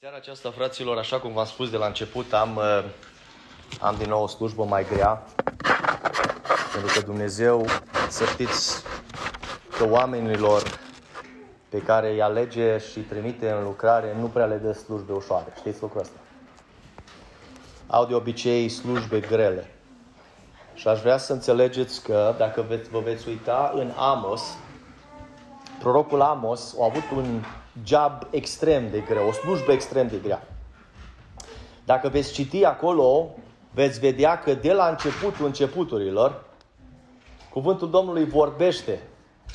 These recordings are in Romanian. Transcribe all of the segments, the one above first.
Seara aceasta, fraților, așa cum v-am spus de la început, am, uh, am din nou o slujbă mai grea. Pentru că Dumnezeu, să știți că oamenilor pe care îi alege și trimite în lucrare, nu prea le dă slujbe ușoare. Știți lucrul ăsta? Au de obicei slujbe grele. Și aș vrea să înțelegeți că, dacă veți, vă veți uita în Amos, prorocul Amos a avut un job extrem de greu, o slujbă extrem de grea. Dacă veți citi acolo, veți vedea că de la începutul începuturilor, cuvântul Domnului vorbește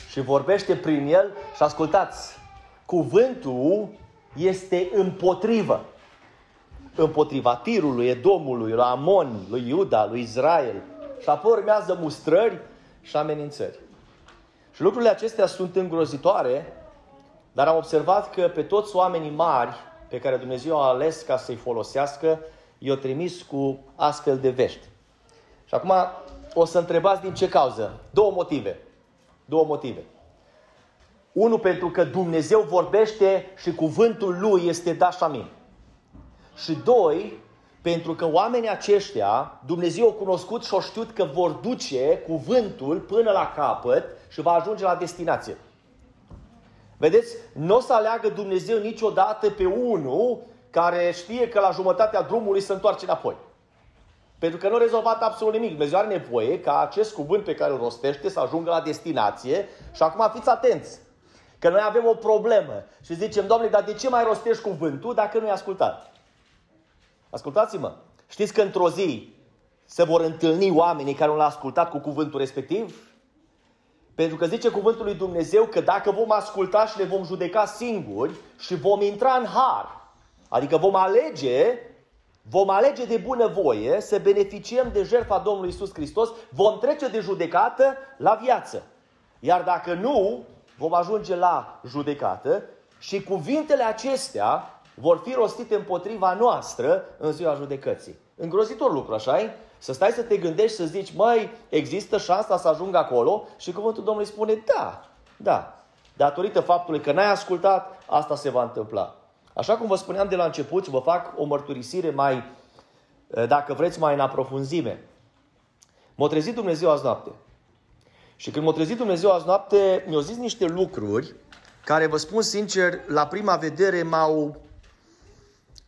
și vorbește prin el și ascultați, cuvântul este împotrivă. Împotriva Tirului, Edomului, lui Amon, lui Iuda, lui Israel. Și apoi urmează mustrări și amenințări. Și lucrurile acestea sunt îngrozitoare dar am observat că pe toți oamenii mari pe care Dumnezeu a ales ca să-i folosească, i-a trimis cu astfel de vești. Și acum o să întrebați din ce cauză. Două motive. Două motive. Unul pentru că Dumnezeu vorbește și cuvântul lui este da și amin. Și doi, pentru că oamenii aceștia, Dumnezeu a cunoscut și a știut că vor duce cuvântul până la capăt și va ajunge la destinație. Vedeți, nu o să aleagă Dumnezeu niciodată pe unul care știe că la jumătatea drumului se întoarce înapoi. Pentru că nu a rezolvat absolut nimic. Dumnezeu are nevoie ca acest cuvânt pe care îl rostește să ajungă la destinație și acum fiți atenți. Că noi avem o problemă și zicem, Doamne, dar de ce mai rostești cuvântul dacă nu i ascultat? Ascultați-mă. Știți că într-o zi se vor întâlni oamenii care nu l-au ascultat cu cuvântul respectiv? Pentru că zice cuvântul lui Dumnezeu că dacă vom asculta și ne vom judeca singuri și vom intra în har, adică vom alege, vom alege de bunăvoie să beneficiem de jertfa Domnului Isus Hristos, vom trece de judecată la viață. Iar dacă nu, vom ajunge la judecată și cuvintele acestea vor fi rostite împotriva noastră în ziua judecății. Îngrozitor lucru, așa -i? Să stai să te gândești, să zici, mai există șansa să ajung acolo? Și cuvântul Domnului spune, da, da. Datorită faptului că n-ai ascultat, asta se va întâmpla. Așa cum vă spuneam de la început, vă fac o mărturisire mai, eh, dacă vreți, mai în aprofunzime. M-a trezit Dumnezeu azi noapte. Și când m-a trezit Dumnezeu azi noapte, mi-a zis niște lucruri care, vă spun sincer, la prima vedere m-au,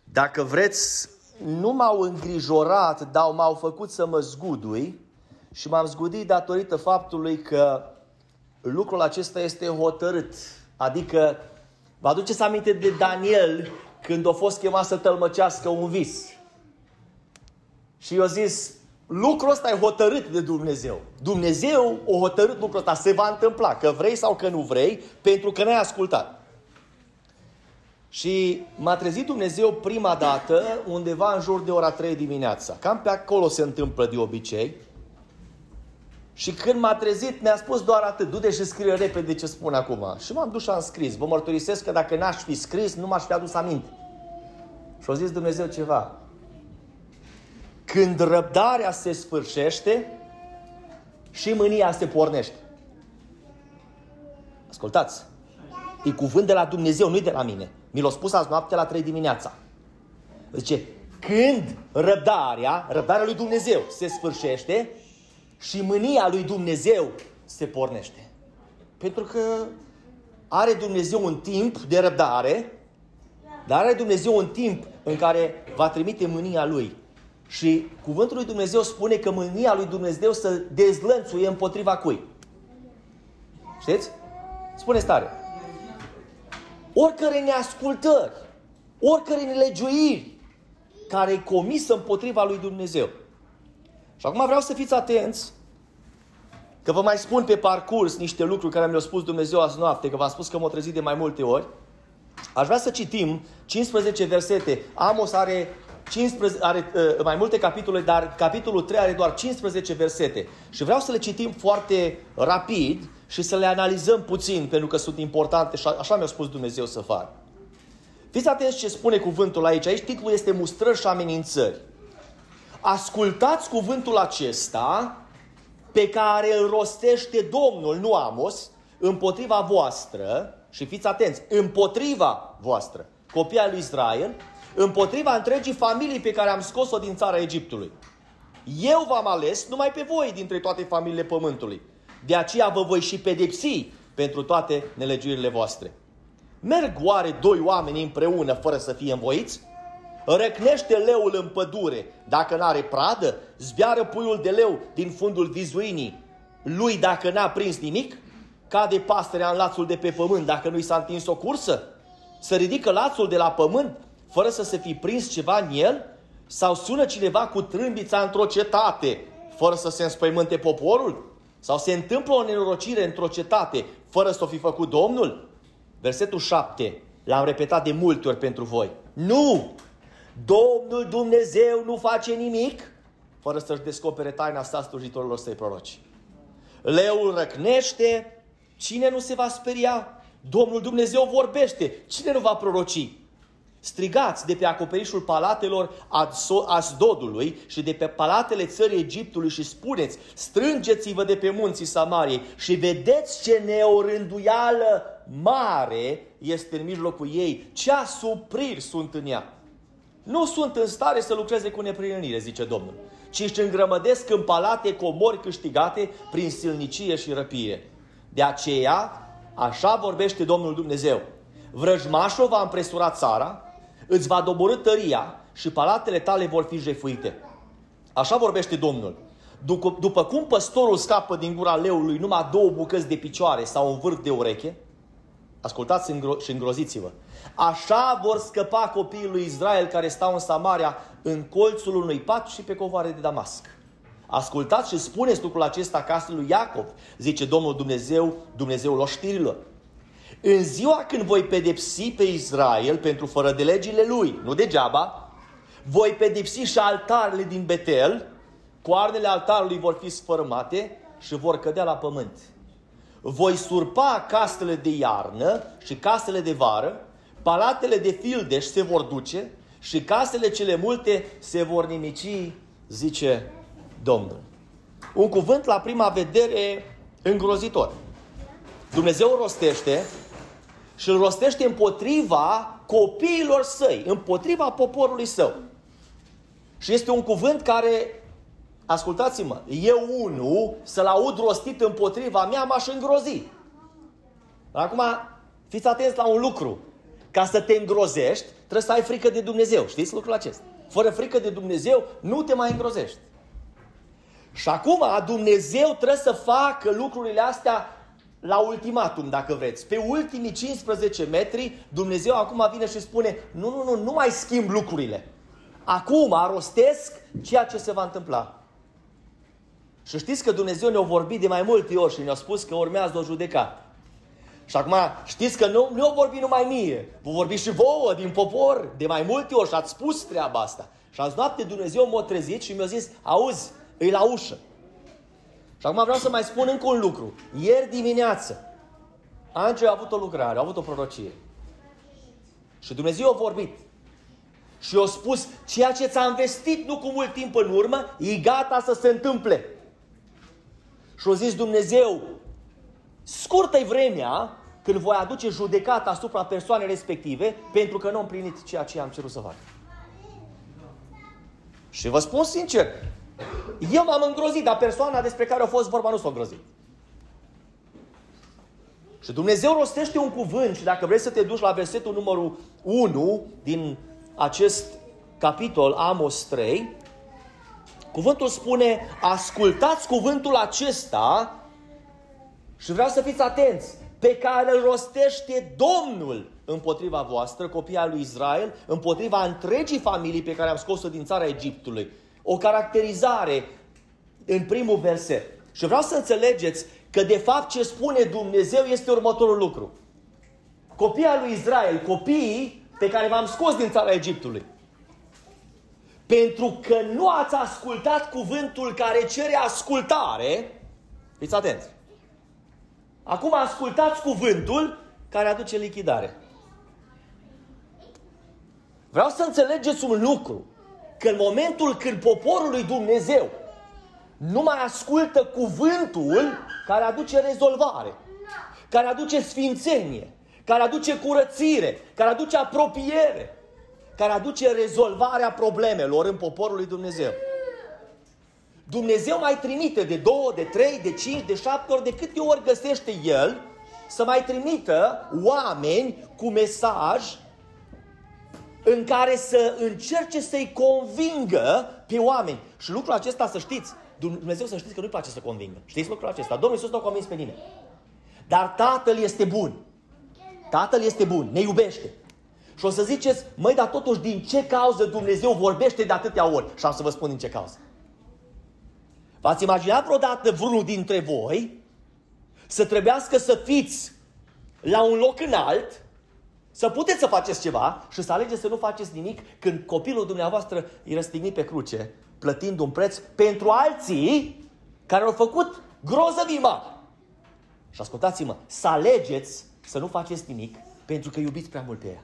dacă vreți, nu m-au îngrijorat, dar m-au făcut să mă zgudui și m-am zgudit datorită faptului că lucrul acesta este hotărât. Adică, vă aduceți aminte de Daniel când a fost chemat să tălmăcească un vis. Și eu zis, lucrul ăsta e hotărât de Dumnezeu. Dumnezeu o hotărât lucrul ăsta, se va întâmpla, că vrei sau că nu vrei, pentru că n-ai ascultat. Și m-a trezit Dumnezeu prima dată undeva în jur de ora 3 dimineața. Cam pe acolo se întâmplă de obicei. Și când m-a trezit, mi-a spus doar atât, du-te și scrie repede ce spun acum. Și m-am dus și am scris. Vă mărturisesc că dacă n-aș fi scris, nu m-aș fi adus aminte. Și a zis Dumnezeu ceva. Când răbdarea se sfârșește și mânia se pornește. Ascultați! E cuvânt de la Dumnezeu, nu de la mine. Mi l-a spus azi noapte la 3 dimineața. Zice, când răbdarea, răbdarea lui Dumnezeu se sfârșește și mânia lui Dumnezeu se pornește. Pentru că are Dumnezeu un timp de răbdare, dar are Dumnezeu un timp în care va trimite mânia lui. Și cuvântul lui Dumnezeu spune că mânia lui Dumnezeu să dezlănțuie împotriva cui? Știți? Spune stare oricare neascultări, oricare nelegiuiri care e comisă împotriva lui Dumnezeu. Și acum vreau să fiți atenți că vă mai spun pe parcurs niște lucruri care mi-au spus Dumnezeu azi noapte, că v-am spus că m-au trezit de mai multe ori. Aș vrea să citim 15 versete. Amos are 15, are uh, mai multe capitole, dar capitolul 3 are doar 15 versete. Și vreau să le citim foarte rapid și să le analizăm puțin, pentru că sunt importante și așa mi-a spus Dumnezeu să fac. Fiți atenți ce spune cuvântul aici. Aici titlul este Mustrări și amenințări. Ascultați cuvântul acesta pe care îl rostește Domnul, nu Amos, împotriva voastră și fiți atenți, împotriva voastră. copii al lui Israel, împotriva întregii familii pe care am scos-o din țara Egiptului. Eu v-am ales numai pe voi dintre toate familiile pământului. De aceea vă voi și pedepsi pentru toate nelegiurile voastre. Merg oare doi oameni împreună fără să fie învoiți? Răcnește leul în pădure dacă n-are pradă? Zbiară puiul de leu din fundul vizuinii lui dacă n-a prins nimic? Cade pasterea în lațul de pe pământ dacă nu i s-a întins o cursă? Să ridică lațul de la pământ fără să se fi prins ceva în el? Sau sună cineva cu trâmbița într-o cetate fără să se înspăimânte poporul? Sau se întâmplă o nenorocire într-o cetate fără să o fi făcut Domnul? Versetul 7 l-am repetat de multe ori pentru voi. Nu! Domnul Dumnezeu nu face nimic fără să-și descopere taina sa slujitorilor săi proroci. Leul răcnește, cine nu se va speria? Domnul Dumnezeu vorbește, cine nu va proroci? Strigați de pe acoperișul palatelor Asdodului și de pe palatele țării Egiptului și spuneți, strângeți-vă de pe munții Samariei și vedeți ce neorânduială mare este în mijlocul ei, ce asupriri sunt în ea. Nu sunt în stare să lucreze cu neprihănire, zice Domnul, ci își îngrămădesc în palate comori câștigate prin silnicie și răpire. De aceea, așa vorbește Domnul Dumnezeu. Vrăjmașul va împresura țara, îți va doborâ tăria și palatele tale vor fi jefuite. Așa vorbește Domnul. După, după cum păstorul scapă din gura leului numai două bucăți de picioare sau un vârf de ureche, ascultați și îngroziți-vă. Așa vor scăpa copiii lui Israel care stau în Samaria în colțul unui pat și pe covoare de Damasc. Ascultați și spuneți lucrul acesta casei lui Iacov, zice Domnul Dumnezeu, Dumnezeul oștirilor. În ziua când voi pedepsi pe Israel pentru fără de legile lui, nu degeaba, voi pedepsi și altarele din Betel, coarnele altarului vor fi sfărmate și vor cădea la pământ. Voi surpa casele de iarnă și casele de vară, palatele de fildeș se vor duce și casele cele multe se vor nimici, zice Domnul. Un cuvânt la prima vedere îngrozitor. Dumnezeu rostește și îl rostește împotriva copiilor săi, împotriva poporului său. Și este un cuvânt care, ascultați-mă, eu unul să-l aud rostit împotriva mea m-aș îngrozi. Acum, fiți atenți la un lucru. Ca să te îngrozești, trebuie să ai frică de Dumnezeu. Știți lucrul acesta? Fără frică de Dumnezeu, nu te mai îngrozești. Și acum Dumnezeu trebuie să facă lucrurile astea la ultimatum, dacă vreți. Pe ultimii 15 metri, Dumnezeu acum vine și spune, nu, nu, nu, nu mai schimb lucrurile. Acum rostesc ceea ce se va întâmpla. Și știți că Dumnezeu ne-a vorbit de mai multe ori și ne-a spus că urmează o judecată. Și acum știți că nu, nu o vorbi numai mie, vă vorbi și vouă din popor de mai multe ori și ați spus treaba asta. Și azi noapte Dumnezeu m-a trezit și mi-a zis, auzi, îi la ușă. Și acum vreau să mai spun încă un lucru. Ieri dimineață, Angel a avut o lucrare, a avut o prorocie. Și Dumnezeu a vorbit. Și a spus, ceea ce ți-am vestit nu cu mult timp în urmă, e gata să se întâmple. Și a zis Dumnezeu, scurtă-i vremea când voi aduce judecata asupra persoanei respective pentru că nu am plinit ceea ce am cerut să fac. Și vă spun sincer, eu m-am îngrozit, dar persoana despre care a fost vorba nu s-a îngrozit. Și Dumnezeu rostește un cuvânt și dacă vrei să te duci la versetul numărul 1 din acest capitol Amos 3, cuvântul spune, ascultați cuvântul acesta și vreau să fiți atenți, pe care îl rostește Domnul împotriva voastră, copia lui Israel, împotriva întregii familii pe care am scos-o din țara Egiptului o caracterizare în primul verset. Și vreau să înțelegeți că de fapt ce spune Dumnezeu este următorul lucru. Copiii lui Israel, copiii pe care v-am scos din țara Egiptului, pentru că nu ați ascultat cuvântul care cere ascultare, fiți atenți. Acum ascultați cuvântul care aduce lichidare. Vreau să înțelegeți un lucru că în momentul când poporul lui Dumnezeu nu mai ascultă cuvântul care aduce rezolvare, care aduce sfințenie, care aduce curățire, care aduce apropiere, care aduce rezolvarea problemelor în poporul lui Dumnezeu. Dumnezeu mai trimite de două, de trei, de cinci, de șapte ori, de câte ori găsește El să mai trimită oameni cu mesaj în care să încerce să-i convingă pe oameni. Și lucrul acesta, să știți, Dumnezeu să știți că nu-i place să convingă. Știți lucrul acesta? Domnul Iisus nu a convins pe nimeni. Dar Tatăl este bun. Tatăl este bun, ne iubește. Și o să ziceți, măi, dar totuși din ce cauză Dumnezeu vorbește de atâtea ori? Și am să vă spun din ce cauză. V-ați imaginat vreodată vreunul dintre voi să trebuiască să fiți la un loc înalt, să puteți să faceți ceva și să alegeți să nu faceți nimic când copilul dumneavoastră e răstignit pe cruce, plătind un preț pentru alții care au făcut grozăvii mari. Și ascultați-mă, să alegeți să nu faceți nimic pentru că iubiți prea mult pe ea.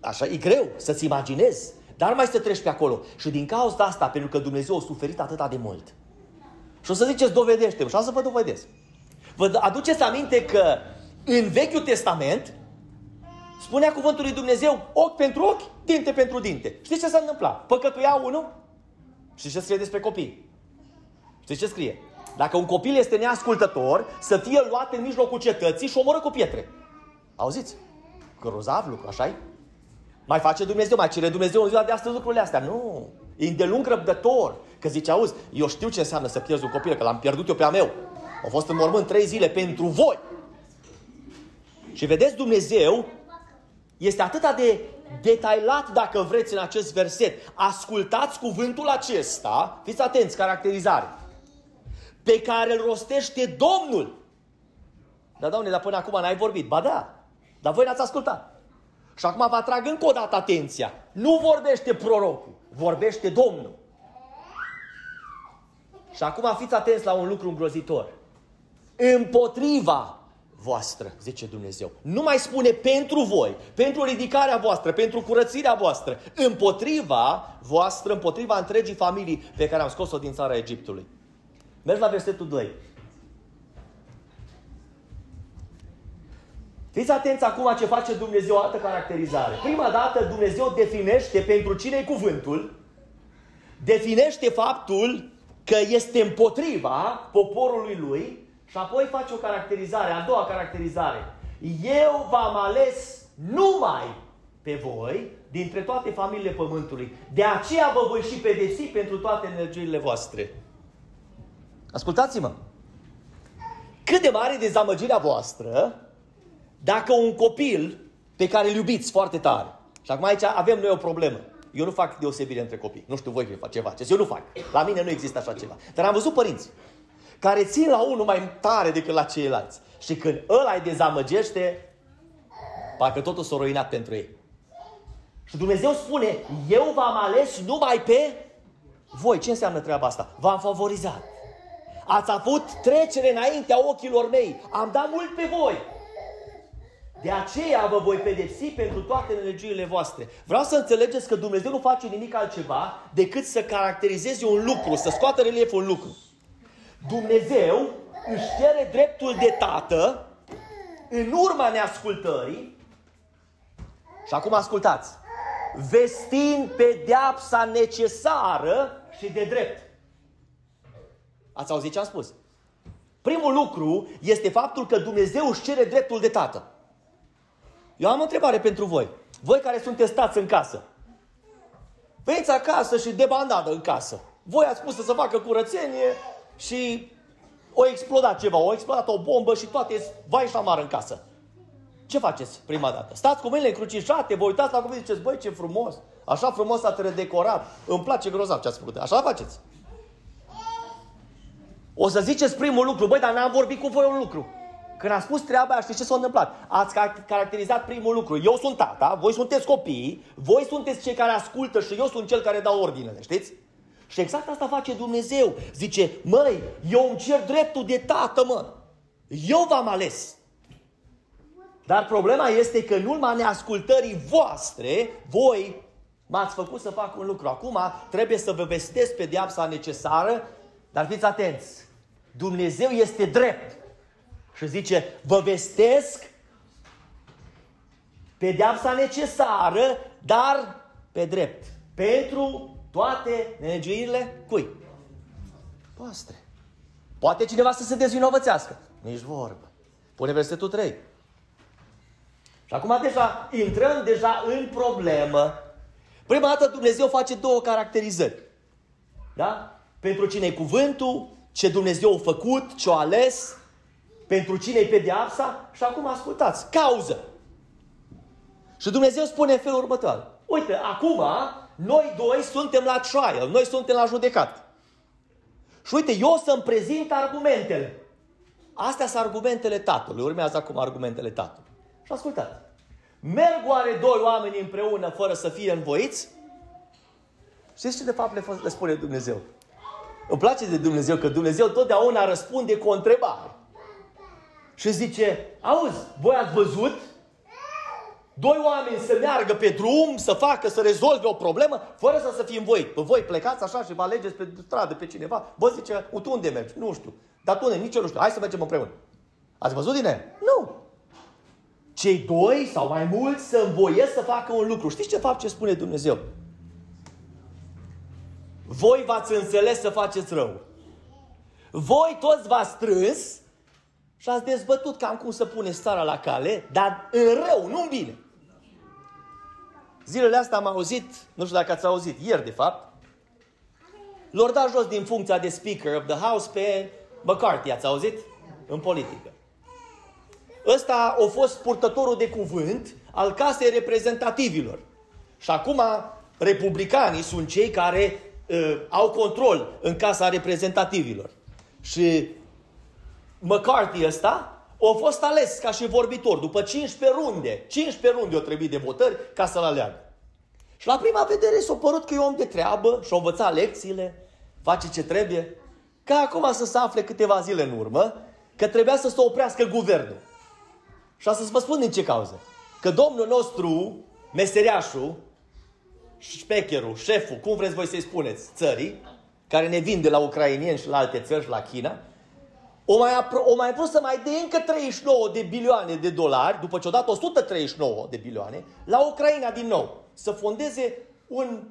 Așa, e greu să-ți imaginezi, dar mai să treci pe acolo. Și din cauza asta, pentru că Dumnezeu a suferit atât de mult. Și o să ziceți, dovedește-mă. Și o să vă dovedesc. Vă aduceți aminte că în Vechiul Testament spunea cuvântul lui Dumnezeu ochi pentru ochi, dinte pentru dinte. Știți ce s-a întâmplat? Păcătuia unul? Știți ce scrie despre copii? Știți ce scrie? Dacă un copil este neascultător, să fie luat în mijlocul cetății și omoră cu pietre. Auziți? Grozav lucru, așa -i? Mai face Dumnezeu, mai cere Dumnezeu în ziua de astăzi lucrurile astea. Nu. E îndelung răbdător. Că zice, auzi, eu știu ce înseamnă să pierzi un copil, că l-am pierdut eu pe a meu. Au fost în mormânt trei zile pentru voi. Și vedeți, Dumnezeu este atât de detailat, dacă vreți, în acest verset. Ascultați cuvântul acesta, fiți atenți, caracterizare, pe care îl rostește Domnul. Dar, Doamne, dar până acum n-ai vorbit. Ba da, dar voi n-ați ascultat. Și acum vă atrag încă o dată atenția. Nu vorbește prorocul, vorbește Domnul. Și acum fiți atenți la un lucru îngrozitor. Împotriva voastră, zice Dumnezeu. Nu mai spune pentru voi, pentru ridicarea voastră, pentru curățirea voastră, împotriva voastră, împotriva întregii familii pe care am scos-o din țara Egiptului. Mergi la versetul 2. Fiți atenți acum ce face Dumnezeu, o altă caracterizare. Prima dată Dumnezeu definește pentru cine e cuvântul, definește faptul că este împotriva poporului lui și apoi face o caracterizare, a doua caracterizare. Eu v-am ales numai pe voi dintre toate familiile pământului. De aceea vă voi și pedepsi pentru toate energiile voastre. Ascultați-mă! Cât de mare dezamăgirea voastră dacă un copil pe care îl iubiți foarte tare, și acum aici avem noi o problemă. Eu nu fac deosebire între copii. Nu știu voi ce faceți. Eu nu fac. La mine nu există așa ceva. Dar am văzut părinți care țin la unul mai tare decât la ceilalți. Și când ăla îi dezamăgește, parcă totul s-a ruinat pentru ei. Și Dumnezeu spune, eu v-am ales numai pe voi. Ce înseamnă treaba asta? V-am favorizat. Ați avut trecere înaintea ochilor mei. Am dat mult pe voi. De aceea vă voi pedepsi pentru toate nelegiurile voastre. Vreau să înțelegeți că Dumnezeu nu face nimic altceva decât să caracterizeze un lucru, să scoată relieful un lucru. Dumnezeu își cere dreptul de tată în urma neascultării și acum ascultați, vestind pedeapsa necesară și de drept. Ați auzit ce am spus? Primul lucru este faptul că Dumnezeu își cere dreptul de tată. Eu am o întrebare pentru voi. Voi care sunteți stați în casă. Veniți acasă și de bandadă în casă. Voi ați spus să facă curățenie și o explodat ceva, o explodat o bombă și toate vai și amar în casă. Ce faceți prima dată? Stați cu mâinile încrucișate, vă uitați la cuvânt și ziceți, băi, ce frumos, așa frumos a redecorat, îmi place grozav ce ați făcut. Așa faceți. O să ziceți primul lucru, băi, dar n-am vorbit cu voi un lucru. Când a spus treaba aia, știți ce s-a întâmplat? Ați caracterizat primul lucru. Eu sunt tata, voi sunteți copii, voi sunteți cei care ascultă și eu sunt cel care dau ordinele, știți? Și exact asta face Dumnezeu. Zice, măi, eu îmi cer dreptul de tată, mă. Eu v-am ales. Dar problema este că în urma neascultării voastre, voi m-ați făcut să fac un lucru. Acum trebuie să vă vestesc pedeapsa necesară, dar fiți atenți. Dumnezeu este drept. Și zice, vă vestesc pedeapsa necesară, dar pe drept. Pentru toate nelegiuirile cui? Voastre. Poate cineva să se dezvinovățească. Nici vorbă. Pune versetul 3. Și acum deja intrăm deja în problemă. Prima dată Dumnezeu face două caracterizări. Da? Pentru cine e cuvântul, ce Dumnezeu a făcut, ce a ales, pentru cine e pedeapsa și acum ascultați, cauză. Și Dumnezeu spune în felul următor. Uite, acum noi doi suntem la trial, noi suntem la judecat. Și uite, eu o să-mi prezint argumentele. Astea sunt argumentele tatălui. Urmează acum argumentele tatălui. Și ascultați. Merg oare doi oameni împreună fără să fie învoiți? Știți ce de fapt le, le spune Dumnezeu? Îmi place de Dumnezeu că Dumnezeu totdeauna răspunde cu o întrebare. Și zice, auzi, voi ați văzut doi oameni să meargă pe drum, să facă, să rezolve o problemă, fără să să fie învoit. Voi plecați așa și vă alegeți pe stradă pe cineva. Vă zice, tu unde mergi? Nu știu. Dar tu nici eu nu știu. Hai să mergem împreună. Ați văzut din Nu. Cei doi sau mai mulți să învoiesc să facă un lucru. Știți ce fapt ce spune Dumnezeu? Voi v-ați înțeles să faceți rău. Voi toți v-ați strâns și ați dezbătut cam cum să puneți țara la cale, dar în rău, nu în bine. Zilele astea am auzit, nu știu dacă ați auzit, ieri de fapt, l-au dat jos din funcția de Speaker of the House pe McCarthy, ați auzit? În politică. Ăsta a fost purtătorul de cuvânt al casei reprezentativilor. Și acum republicanii sunt cei care uh, au control în casa reprezentativilor. Și McCarthy ăsta a fost ales ca și vorbitor după 15 runde. 15 runde o trebuie de votări ca să-l aleagă. Și la prima vedere s-a părut că e om de treabă și-a învățat lecțiile, face ce trebuie. Ca acum să se afle câteva zile în urmă că trebuia să se oprească guvernul. Și să vă spun din ce cauză. Că domnul nostru, meseriașul, șpecherul, șeful, cum vreți voi să-i spuneți, țării, care ne vinde la ucrainieni și la alte țări și la China, o mai, apro- o mai vrut să mai dea încă 39 de bilioane de dolari, după ce o dat 139 de bilioane, la Ucraina din nou. Să fondeze un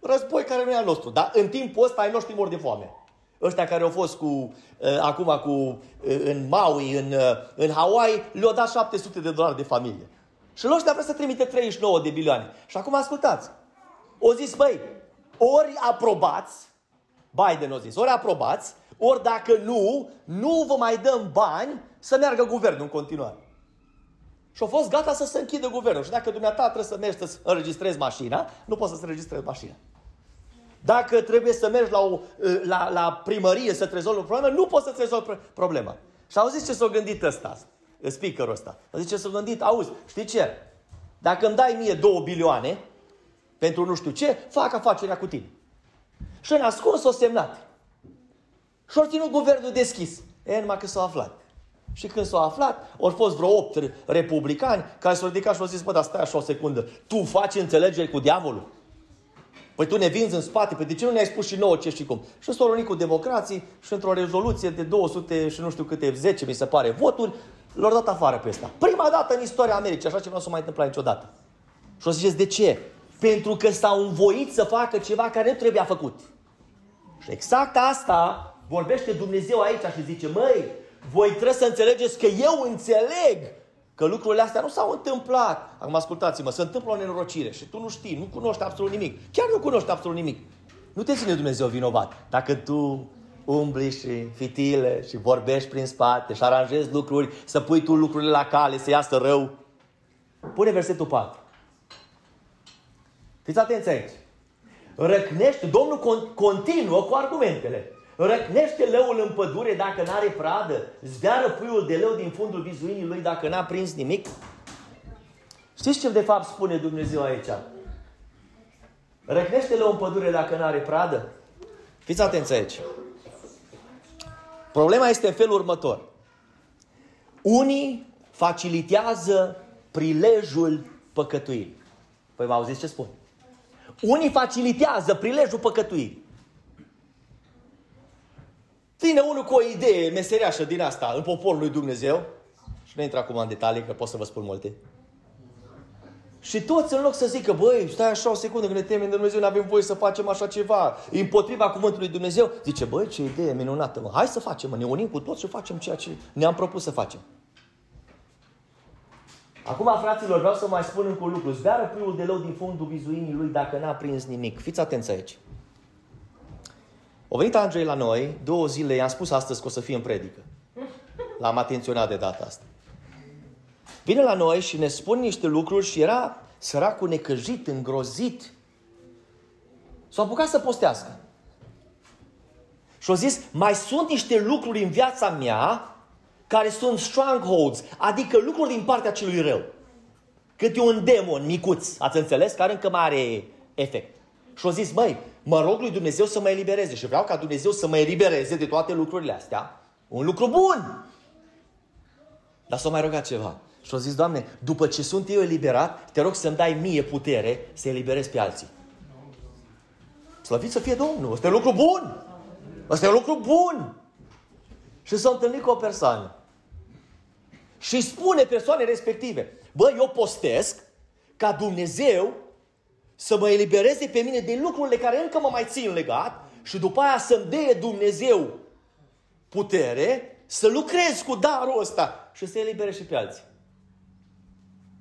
război care nu e al nostru. Dar în timpul ăsta ai noștri mor de foame. Ăștia care au fost cu, uh, acum cu, uh, în Maui, în, uh, în Hawaii, le-au dat 700 de dolari de familie. Și ăștia vrea să trimite 39 de bilioane. Și acum ascultați. O zis, băi, ori aprobați, Biden a zis, ori aprobați, ori dacă nu, nu vă mai dăm bani să meargă guvernul în continuare. Și au fost gata să se închidă guvernul. Și dacă dumneata trebuie să mergi să înregistrezi mașina, nu poți să-ți înregistrezi mașina. Dacă trebuie să mergi la, o, la, la primărie să-ți rezolvi o problemă, nu poți să-ți rezolvi problema. Și auziți ce s-a gândit ăsta, speakerul ăsta. Zice, s-a gândit, auzi, știi ce? Dacă îmi dai mie două bilioane pentru nu știu ce, fac afacerea cu tine. Și în ascuns o semnat. Și-au ținut guvernul deschis. E, numai că s-a aflat. Și când s-a aflat, au fost vreo opt republicani care s-au ridicat și au zis, bă, dar stai așa o secundă, tu faci înțelegeri cu diavolul? Păi tu ne vinzi în spate, păi de ce nu ne-ai spus și nouă ce și cum? Și s-au cu democrații și într-o rezoluție de 200 și nu știu câte, 10 mi se pare, voturi, l-au dat afară pe ăsta. Prima dată în istoria Americii, așa ceva nu s-a mai întâmplat niciodată. Și o ziceți, de ce? Pentru că s-au învoit să facă ceva care nu trebuia făcut. Și exact asta vorbește Dumnezeu aici și zice, măi, voi trebuie să înțelegeți că eu înțeleg că lucrurile astea nu s-au întâmplat. Acum ascultați-mă, se întâmplă o nenorocire și tu nu știi, nu cunoști absolut nimic. Chiar nu cunoști absolut nimic. Nu te ține Dumnezeu vinovat. Dacă tu umbli și fitile și vorbești prin spate și aranjezi lucruri, să pui tu lucrurile la cale, să iasă rău. Pune versetul 4. Fiți atenți aici. Răcnește, Domnul continuă cu argumentele. Răcnește leul în pădure dacă n-are pradă? Zveară puiul de leu din fundul vizuinii lui dacă n-a prins nimic? Știți ce de fapt spune Dumnezeu aici? Răcnește leul în pădure dacă n-are pradă? Fiți atenți aici. Problema este în felul următor. Unii facilitează prilejul păcătuirii. Păi vă auziți ce spun? Unii facilitează prilejul păcătuirii. Vine unul cu o idee meseriașă din asta în poporul lui Dumnezeu nu intru acum în detalii, că pot să vă spun multe. Și toți în loc să zică, băi, stai așa o secundă, când ne temem de Dumnezeu, nu avem voie să facem așa ceva, împotriva cuvântului Dumnezeu, zice, băi, ce idee minunată, mă, hai să facem, mă, ne unim cu toți și facem ceea ce ne-am propus să facem. Acum, fraților, vreau să mai spun încă un lucru. Zbeară puiul de lău din fundul vizuinii lui dacă n-a prins nimic. Fiți atenți aici. O venit Andrei la noi, două zile, i-am spus astăzi că o să fie în predică. L-am atenționat de data asta. Vine la noi și ne spun niște lucruri și era săracul necăjit, îngrozit. S-a apucat să postească. Și a zis, mai sunt niște lucruri în viața mea care sunt strongholds, adică lucruri din partea celui rău. Cât un demon micuț, ați înțeles, care încă mai are efect. Și a zis, măi, mă rog lui Dumnezeu să mă elibereze și vreau ca Dumnezeu să mă elibereze de toate lucrurile astea. Un lucru bun! Dar s-a mai rugat ceva. Și a zis, Doamne, după ce sunt eu eliberat, te rog să-mi dai mie putere să eliberez pe alții. Slăvit să fie Domnul! Ăsta e un lucru bun! Ăsta e un lucru bun! Și s-a întâlnit cu o persoană. Și spune persoane respective, bă, eu postesc ca Dumnezeu să mă elibereze pe mine din lucrurile care încă mă mai țin legat și după aia să-mi dea Dumnezeu putere să lucrez cu darul ăsta și să elibere și pe alții.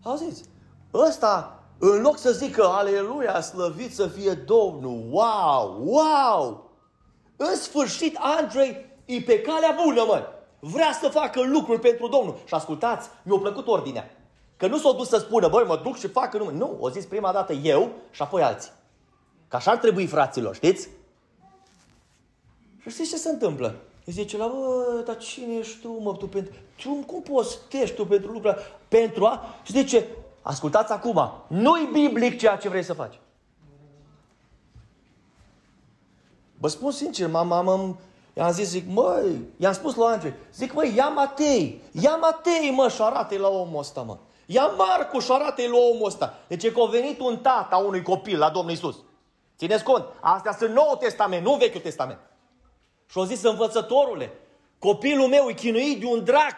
Auziți? Ăsta, în loc să zică, aleluia, slăvit să fie Domnul, wow, wow! În sfârșit, Andrei e pe calea bună, mă! Vrea să facă lucruri pentru Domnul. Și ascultați, mi-a plăcut ordinea. Că nu s-a dus să spună, băi, mă duc și fac nume. Nu, o zis prima dată eu și apoi alții. Că așa ar trebui, fraților, știți? Și știți ce se întâmplă? Îi zice la, bă, dar cine ești tu, mă, tu pentru... Tu, cum postești tu pentru lucrurile Pentru a... Și zice, ascultați acum, nu-i biblic ceea ce vrei să faci. Vă spun sincer, mama, am, i-am zis, zic, măi, i-am spus la Andrei, zic, măi, ia Matei, ia Matei, mă, și arată la omul ăsta, mă. Ia Marcu și arată la omul ăsta. Deci e că a venit un tată a unui copil la Domnul Isus. Țineți cont, astea sunt Noul Testament, nu Vechiul Testament. Și-o zis învățătorule, copilul meu e chinuit de un drac,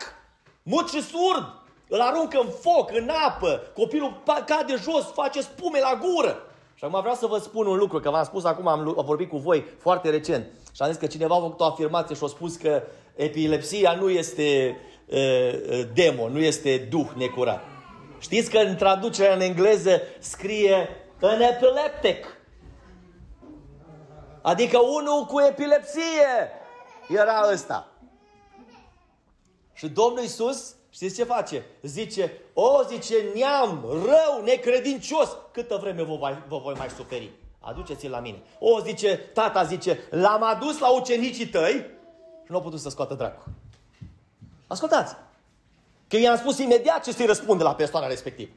mut și surd, îl aruncă în foc, în apă, copilul cade jos, face spume la gură. Și acum vreau să vă spun un lucru, că v-am spus acum, am, am vorbit cu voi foarte recent. Și am zis că cineva a făcut o afirmație și a spus că epilepsia nu este uh, uh, demon, nu este duh necurat. Știți că în traducerea în engleză scrie an epileptic. Adică unul cu epilepsie era ăsta. Și Domnul Iisus, știți ce face? Zice, o, zice, neam, rău, necredincios, câtă vreme vă, voi, vă voi mai suferi? Aduceți-l la mine. O, zice, tata zice, l-am adus la ucenicii tăi și nu au putut să scoată dracu. Ascultați! Că i-am spus imediat ce să-i răspunde la persoana respectivă.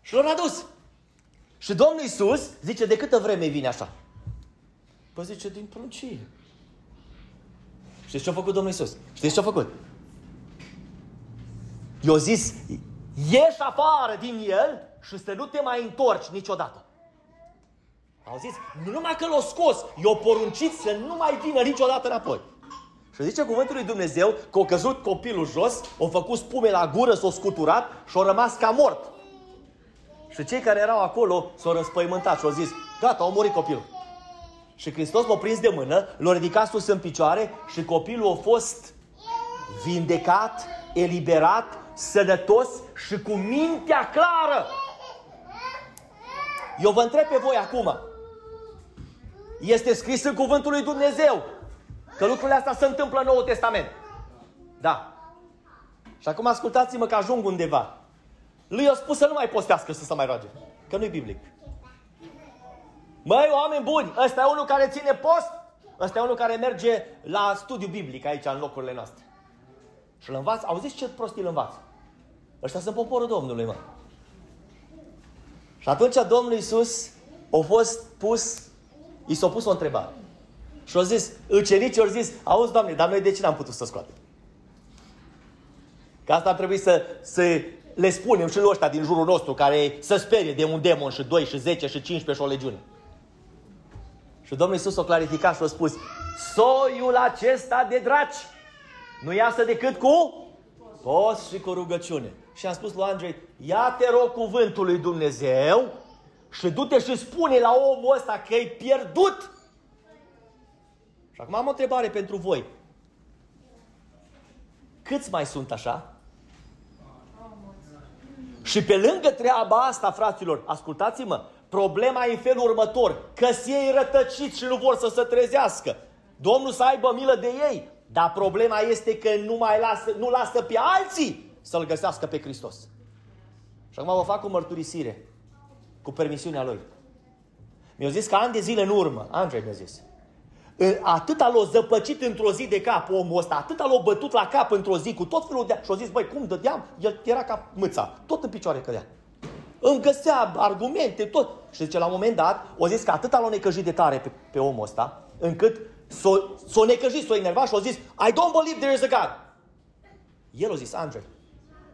Și l-au adus. Și Domnul Iisus zice, de câtă vreme vine așa? Păi zice, din pruncie. Știți ce a făcut Domnul Iisus? Știți ce a făcut? I-a zis, ieși afară din el și să nu te mai întorci niciodată. Au zis, nu numai că l-a scos, i-a poruncit să nu mai vină niciodată înapoi. Și zice cuvântul lui Dumnezeu că a căzut copilul jos, a făcut spume la gură, s-a scuturat și a rămas ca mort. Și cei care erau acolo s-au răspăimântat și au zis, gata, a murit copilul. Și Hristos l-a prins de mână, l-a ridicat sus în picioare și copilul a fost vindecat, eliberat, sănătos și cu mintea clară. Eu vă întreb pe voi acum. Este scris în cuvântul lui Dumnezeu că lucrurile astea se întâmplă în Noul Testament. Da. Și acum ascultați-mă că ajung undeva. Lui a spus să nu mai postească să se mai roage. Că nu-i biblic. Măi, oameni buni, ăsta e unul care ține post, ăsta e unul care merge la studiu biblic aici, în locurile noastre. Și îl învață, auziți ce prost îl învață? Ăștia sunt poporul Domnului, mă. Și atunci Domnul Iisus a fost pus, i s-a pus o întrebare. Și au zis, ucenicii au zis, auzi, Doamne, dar noi de ce n-am putut să scoatem? Că asta ar trebui să, să le spunem și lui ăștia din jurul nostru care să sperie de un demon și 2 și 10 și 15 și o legiune. Și Domnul Iisus o clarificat și a spus, soiul acesta de draci nu iasă decât cu Post și cu rugăciune. Și am spus lui Andrei, ia te rog cuvântul lui Dumnezeu și du-te și spune la omul ăsta că e pierdut. Și acum am o întrebare pentru voi. Câți mai sunt așa? Și pe lângă treaba asta, fraților, ascultați-mă, problema e în felul următor, că ei rătăciți și nu vor să se trezească. Domnul să aibă milă de ei, dar problema este că nu mai lasă, nu lasă pe alții să-L găsească pe Hristos. Și acum vă fac o mărturisire cu permisiunea Lui. Mi-a zis că ani de zile în urmă, Andrei mi-a zis, atâta l-a zăpăcit într-o zi de cap omul ăsta, atâta l-a bătut la cap într-o zi cu tot felul de... Și a zis, băi, cum dădeam? El era ca mâța, tot în picioare cădea. Îmi găsea argumente, tot. Și zice, la un moment dat, o zis că atâta l-a necăjit de tare pe, pe omul ăsta, încât s-o, s-o necăjit, s-o enervat și a zis, I don't believe there is a God. El a zis, Andrei,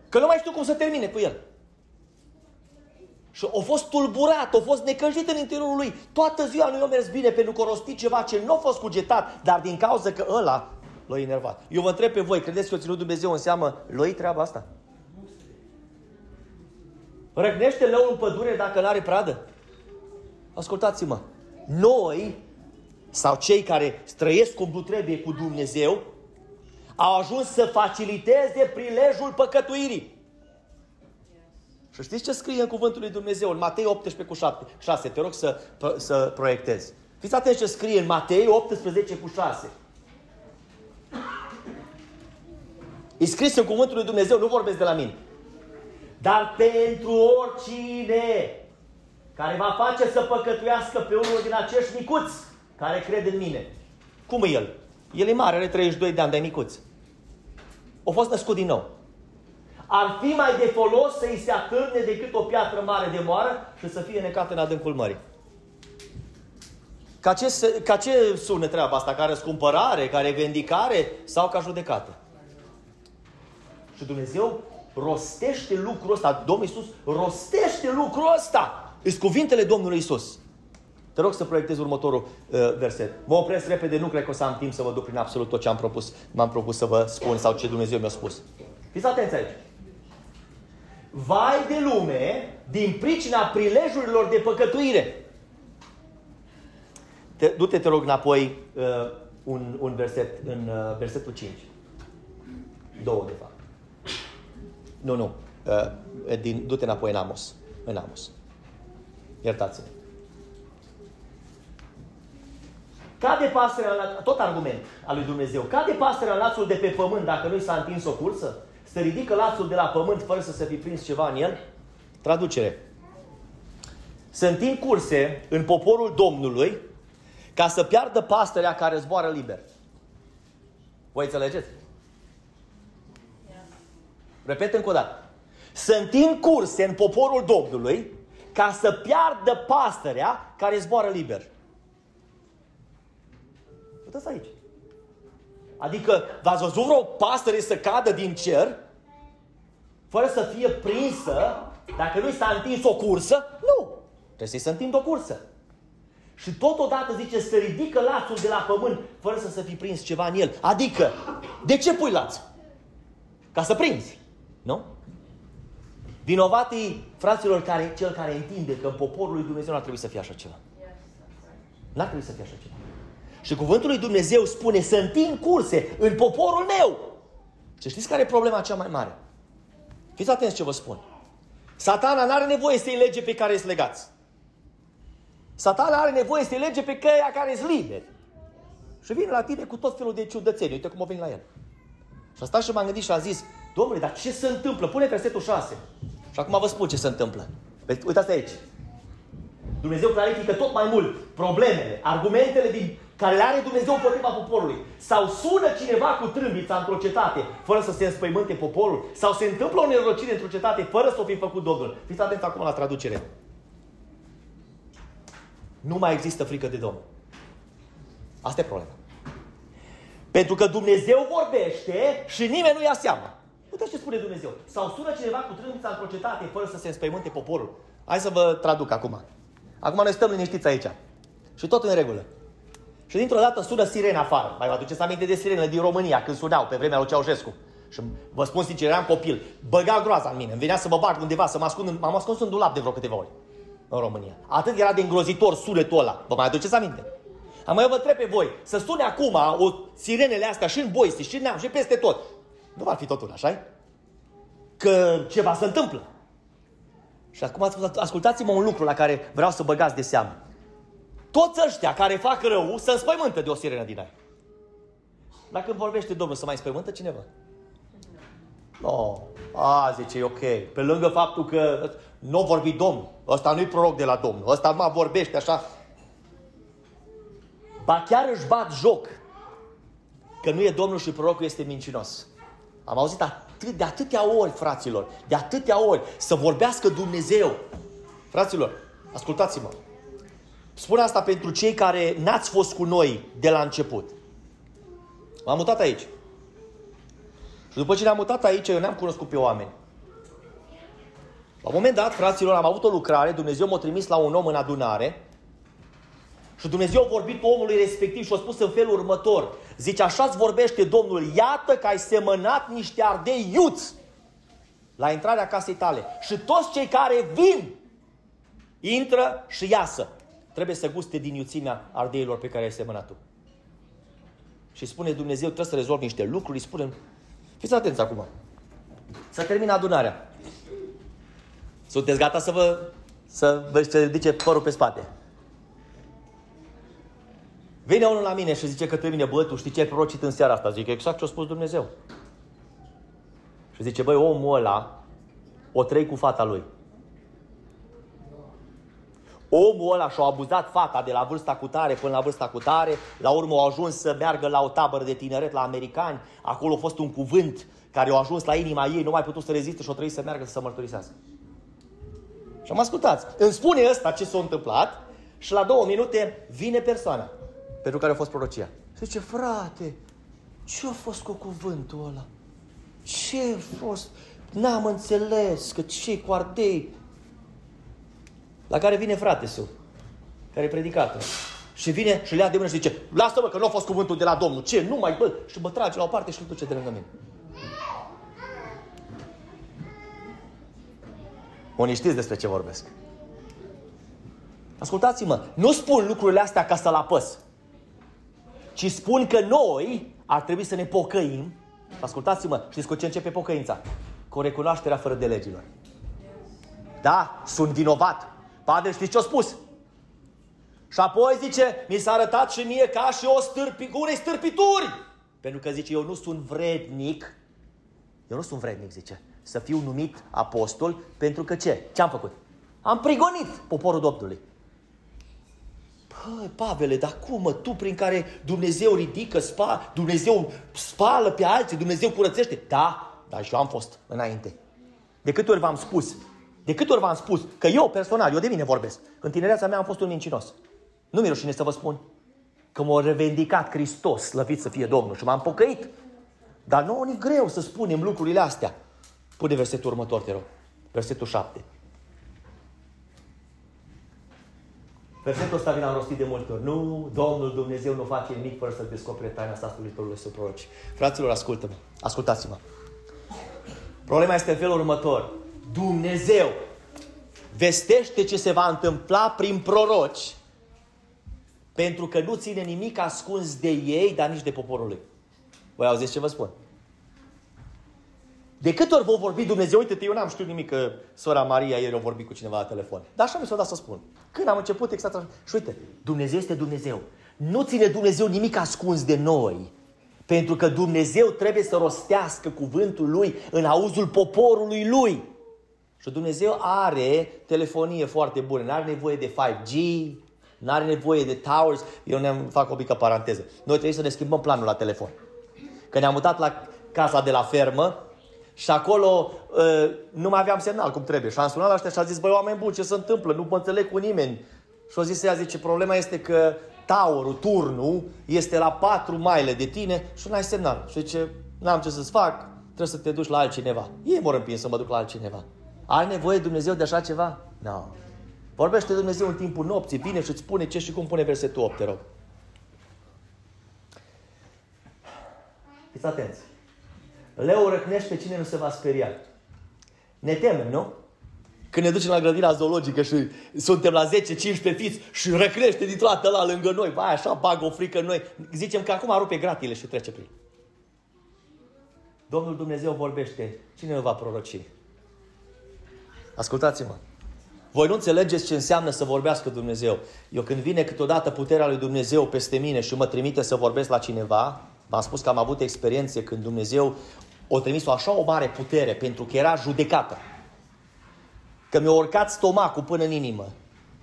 că nu mai știu cum să termine cu el. Și a fost tulburat, a fost necăjit în interiorul lui. Toată ziua nu i-a mers bine pentru că a rostit ceva ce nu a fost cugetat, dar din cauza că ăla l-a enervat. Eu vă întreb pe voi, credeți că o ținut Dumnezeu în seamă lui treaba asta? Răgnește leul în pădure dacă nu are pradă? Ascultați-mă, noi, sau cei care străiesc cum nu trebuie cu Dumnezeu, au ajuns să faciliteze prilejul păcătuirii. Și știți ce scrie în cuvântul lui Dumnezeu, în Matei 18 cu 7, 6, te rog să, să proiectezi. Fiți atenți ce scrie în Matei 18 cu 6. E scris în cuvântul lui Dumnezeu, nu vorbesc de la mine. Dar pentru oricine care va face să păcătuiască pe unul din acești micuți care cred în mine. Cum e el? El e mare, are 32 de ani, dar e micuț. A fost născut din nou ar fi mai de folos să-i se atârne decât o piatră mare de moară și să fie necată în adâncul mării. Ca ce, ca ce sună treaba asta? Ca răscumpărare, ca revendicare sau ca judecată? Și Dumnezeu rostește lucrul ăsta. Domnul Iisus rostește lucrul ăsta. Îs cuvintele Domnului Iisus. Te rog să proiectez următorul uh, verset. Mă opresc repede, nu cred că o să am timp să vă duc prin absolut tot ce am propus, m-am propus să vă spun sau ce Dumnezeu mi-a spus. Fiți atenți aici. Vai de lume din pricina prilejurilor de păcătuire. Te, du-te, te rog, înapoi uh, un, un verset, în uh, versetul 5. Două, de fapt. Nu, nu. Uh, din, du-te înapoi în Amos. În Amos. Iertați-ne. Cade pasărea, la, tot argument al lui Dumnezeu, cade pasărea lațul de pe pământ dacă nu i s-a întins o cursă? Se ridică lațul de la pământ fără să se fi prins ceva în el? Traducere. Se întind curse în poporul Domnului ca să piardă pastărea care zboară liber. Voi înțelegeți? Repet încă o dată. Se întind curse în poporul Domnului ca să piardă pastărea care zboară liber. Uitați aici. Adică v-ați văzut vreo pasăre să cadă din cer fără să fie prinsă dacă nu i s-a întins o cursă? Nu! Trebuie să-i se întindă o cursă. Și totodată zice să ridică lațul de la pământ fără să se fi prins ceva în el. Adică, de ce pui laț? Ca să prinzi. Nu? Vinovatii fraților care, cel care întinde că în poporul lui Dumnezeu nu ar trebui să fie așa ceva. Nu ar trebui să fie așa ceva. Și cuvântul lui Dumnezeu spune să întind curse în poporul meu. Și știți care e problema cea mai mare? Fiți atenți ce vă spun. Satana nu are nevoie să-i lege pe care sunt legați. Satana are nevoie să-i lege pe căia care sunt liberi. Și vine la tine cu tot felul de ciudățeni. Uite cum o veni la el. Și asta și m-am gândit și am zis, Domnule, dar ce se întâmplă? Pune versetul 6. Și acum vă spun ce se întâmplă. Uitați aici. Dumnezeu clarifică tot mai mult problemele, argumentele din care le are Dumnezeu împotriva poporului. Sau sună cineva cu trâmbița într-o cetate fără să se înspăimânte poporul. Sau se întâmplă o nerocire într-o cetate fără să o fi făcut Domnul. Fiți atenți acum la traducere. Nu mai există frică de Domnul. Asta e problema. Pentru că Dumnezeu vorbește și nimeni nu ia seama. Uite ce spune Dumnezeu. Sau sună cineva cu trâmbița într-o cetate fără să se înspăimânte poporul. Hai să vă traduc acum. Acum noi stăm liniștiți aici. Și tot în regulă. Și dintr-o dată sună sirena afară. Mai vă aduceți aminte de sirenele din România când sunau pe vremea lui Ceaușescu. Și vă spun sincer, eram copil, băga groaza în mine, îmi venea să mă bag undeva, să mă ascund, m-am ascuns în dulap de vreo câteva ori în România. Atât era de îngrozitor sunetul ăla. Vă mai aduceți aminte? Am mai vă întreb pe voi, să sune acum o sirenele astea și în Boise, și în Neam, și peste tot. Nu va fi totul așa Că ceva se întâmplă. Și acum ascultați-mă un lucru la care vreau să băgați de seamă. Toți ăștia care fac rău să înspăimântă de o sirenă din aia. Dacă vorbește Domnul să mai înspăimântă cineva? No, a, zice, e ok. Pe lângă faptul că nu vorbi Domnul. Ăsta nu-i proroc de la Domnul. Ăsta nu vorbește așa. Ba chiar își bat joc că nu e Domnul și prorocul este mincinos. Am auzit atât, de atâtea ori, fraților, de atâtea ori, să vorbească Dumnezeu. Fraților, ascultați-mă. Spun asta pentru cei care n-ați fost cu noi de la început. M-am mutat aici. Și după ce ne-am mutat aici, eu ne-am cunoscut pe oameni. La un moment dat, fraților, am avut o lucrare, Dumnezeu m-a trimis la un om în adunare și Dumnezeu a vorbit cu omului respectiv și a spus în felul următor. Zice, așa-ți vorbește Domnul, iată că ai semănat niște ardei iuți la intrarea casei tale. Și toți cei care vin, intră și iasă. Trebuie să guste din iuțimea ardeilor pe care ai semănat tu. Și spune Dumnezeu, trebuie să rezolvi niște lucruri, îi spune, fiți atenți acum. Să termină adunarea. Sunteți gata să vă, să vă se ridice părul pe spate? Vine unul la mine și zice că mine, bă, tu știi ce ai prorocit în seara asta? Zic exact ce a spus Dumnezeu. Și zice, băi, omul ăla o trei cu fata lui. Omul ăla și-a abuzat fata de la vârsta cu tare până la vârsta cu tare, la urmă a ajuns să meargă la o tabără de tineret la americani, acolo a fost un cuvânt care a ajuns la inima ei, nu mai putut să reziste și a trebuit să meargă să se mărturisească. Și am ascultat. Îmi spune ăsta ce s-a întâmplat și la două minute vine persoana pentru care a fost prorocia. Și zice, frate, ce a fost cu cuvântul ăla? Ce a fost? N-am înțeles că ce cu ardei. La care vine frate său, care e predicată. Și vine și le ia de mână și zice, lasă-mă că nu a fost cuvântul de la Domnul. Ce? Nu mai, bă, și mă trage la o parte și îl duce de lângă mine. Unii știți despre ce vorbesc. Ascultați-mă, nu spun lucrurile astea ca să-l apăs, ci spun că noi ar trebui să ne pocăim. Ascultați-mă, știți cu ce începe pocăința? Cu recunoașterea fără de legilor. Da, sunt vinovat. Padre, știți ce a spus? Și apoi zice, mi s-a arătat și mie ca și o stârpi, cu unei stârpituri. Pentru că zice, eu nu sunt vrednic. Eu nu sunt vrednic, zice să fiu numit apostol pentru că ce? Ce am făcut? Am prigonit poporul Domnului. Păi, Pavele, dar cum mă, tu prin care Dumnezeu ridică, spa, Dumnezeu spală pe alții, Dumnezeu curățește? Da, dar și eu am fost înainte. De câte ori v-am spus, de câte ori v-am spus că eu personal, eu de mine vorbesc, în tinereața mea am fost un mincinos. Nu mi rușine să vă spun că m-a revendicat Hristos, slăvit să fie Domnul și m-am pocăit. Dar nu e greu să spunem lucrurile astea. Pune versetul următor, te rog. Versetul 7. Versetul ăsta vi l-am rostit de multe ori. Nu, Domnul Dumnezeu nu face nimic fără să descopere taina asta slujitorului său proroci. Fraților, ascultă-mă. Ascultați-mă. Problema este în felul următor. Dumnezeu vestește ce se va întâmpla prin proroci pentru că nu ține nimic ascuns de ei, dar nici de poporul lui. Voi auziți ce vă spun? De câte ori vă vorbi Dumnezeu, uite eu n-am știut nimic că sora Maria ieri a vorbit cu cineva la telefon. Dar așa mi s-a dat să spun. Când am început exact așa. Și uite, Dumnezeu este Dumnezeu. Nu ține Dumnezeu nimic ascuns de noi. Pentru că Dumnezeu trebuie să rostească cuvântul Lui în auzul poporului Lui. Și Dumnezeu are telefonie foarte bună. Nu are nevoie de 5G, nu are nevoie de towers. Eu ne fac o mică paranteză. Noi trebuie să ne schimbăm planul la telefon. Că ne-am mutat la casa de la fermă, și acolo uh, nu mai aveam semnal cum trebuie. Și am sunat la ăștia și a zis, băi, oameni buni, ce se întâmplă? Nu mă înțeleg cu nimeni. Și a zis ea, zice, problema este că towerul, turnul, este la 4 maile de tine și nu ai semnal. Și zice, n-am ce să-ți fac, trebuie să te duci la altcineva. Ei mă împins să mă duc la altcineva. Ai nevoie Dumnezeu de așa ceva? Nu. No. Vorbește Dumnezeu în timpul nopții, vine și îți spune ce și cum pune versetul 8, te rog. Fiți atenți. Leu răcnește pe cine nu se va speria. Ne temem, nu? Când ne ducem la grădina zoologică și suntem la 10-15 fiți și răcnește dintr-o dată la lângă noi, vai, așa bagă o frică în noi, zicem că acum rupe gratile și trece prin. Domnul Dumnezeu vorbește, cine nu va proroci? Ascultați-mă. Voi nu înțelegeți ce înseamnă să vorbească Dumnezeu. Eu când vine câteodată puterea lui Dumnezeu peste mine și mă trimite să vorbesc la cineva, v-am spus că am avut experiențe când Dumnezeu o trimis o așa o mare putere pentru că era judecată. Că mi-a urcat stomacul până în inimă.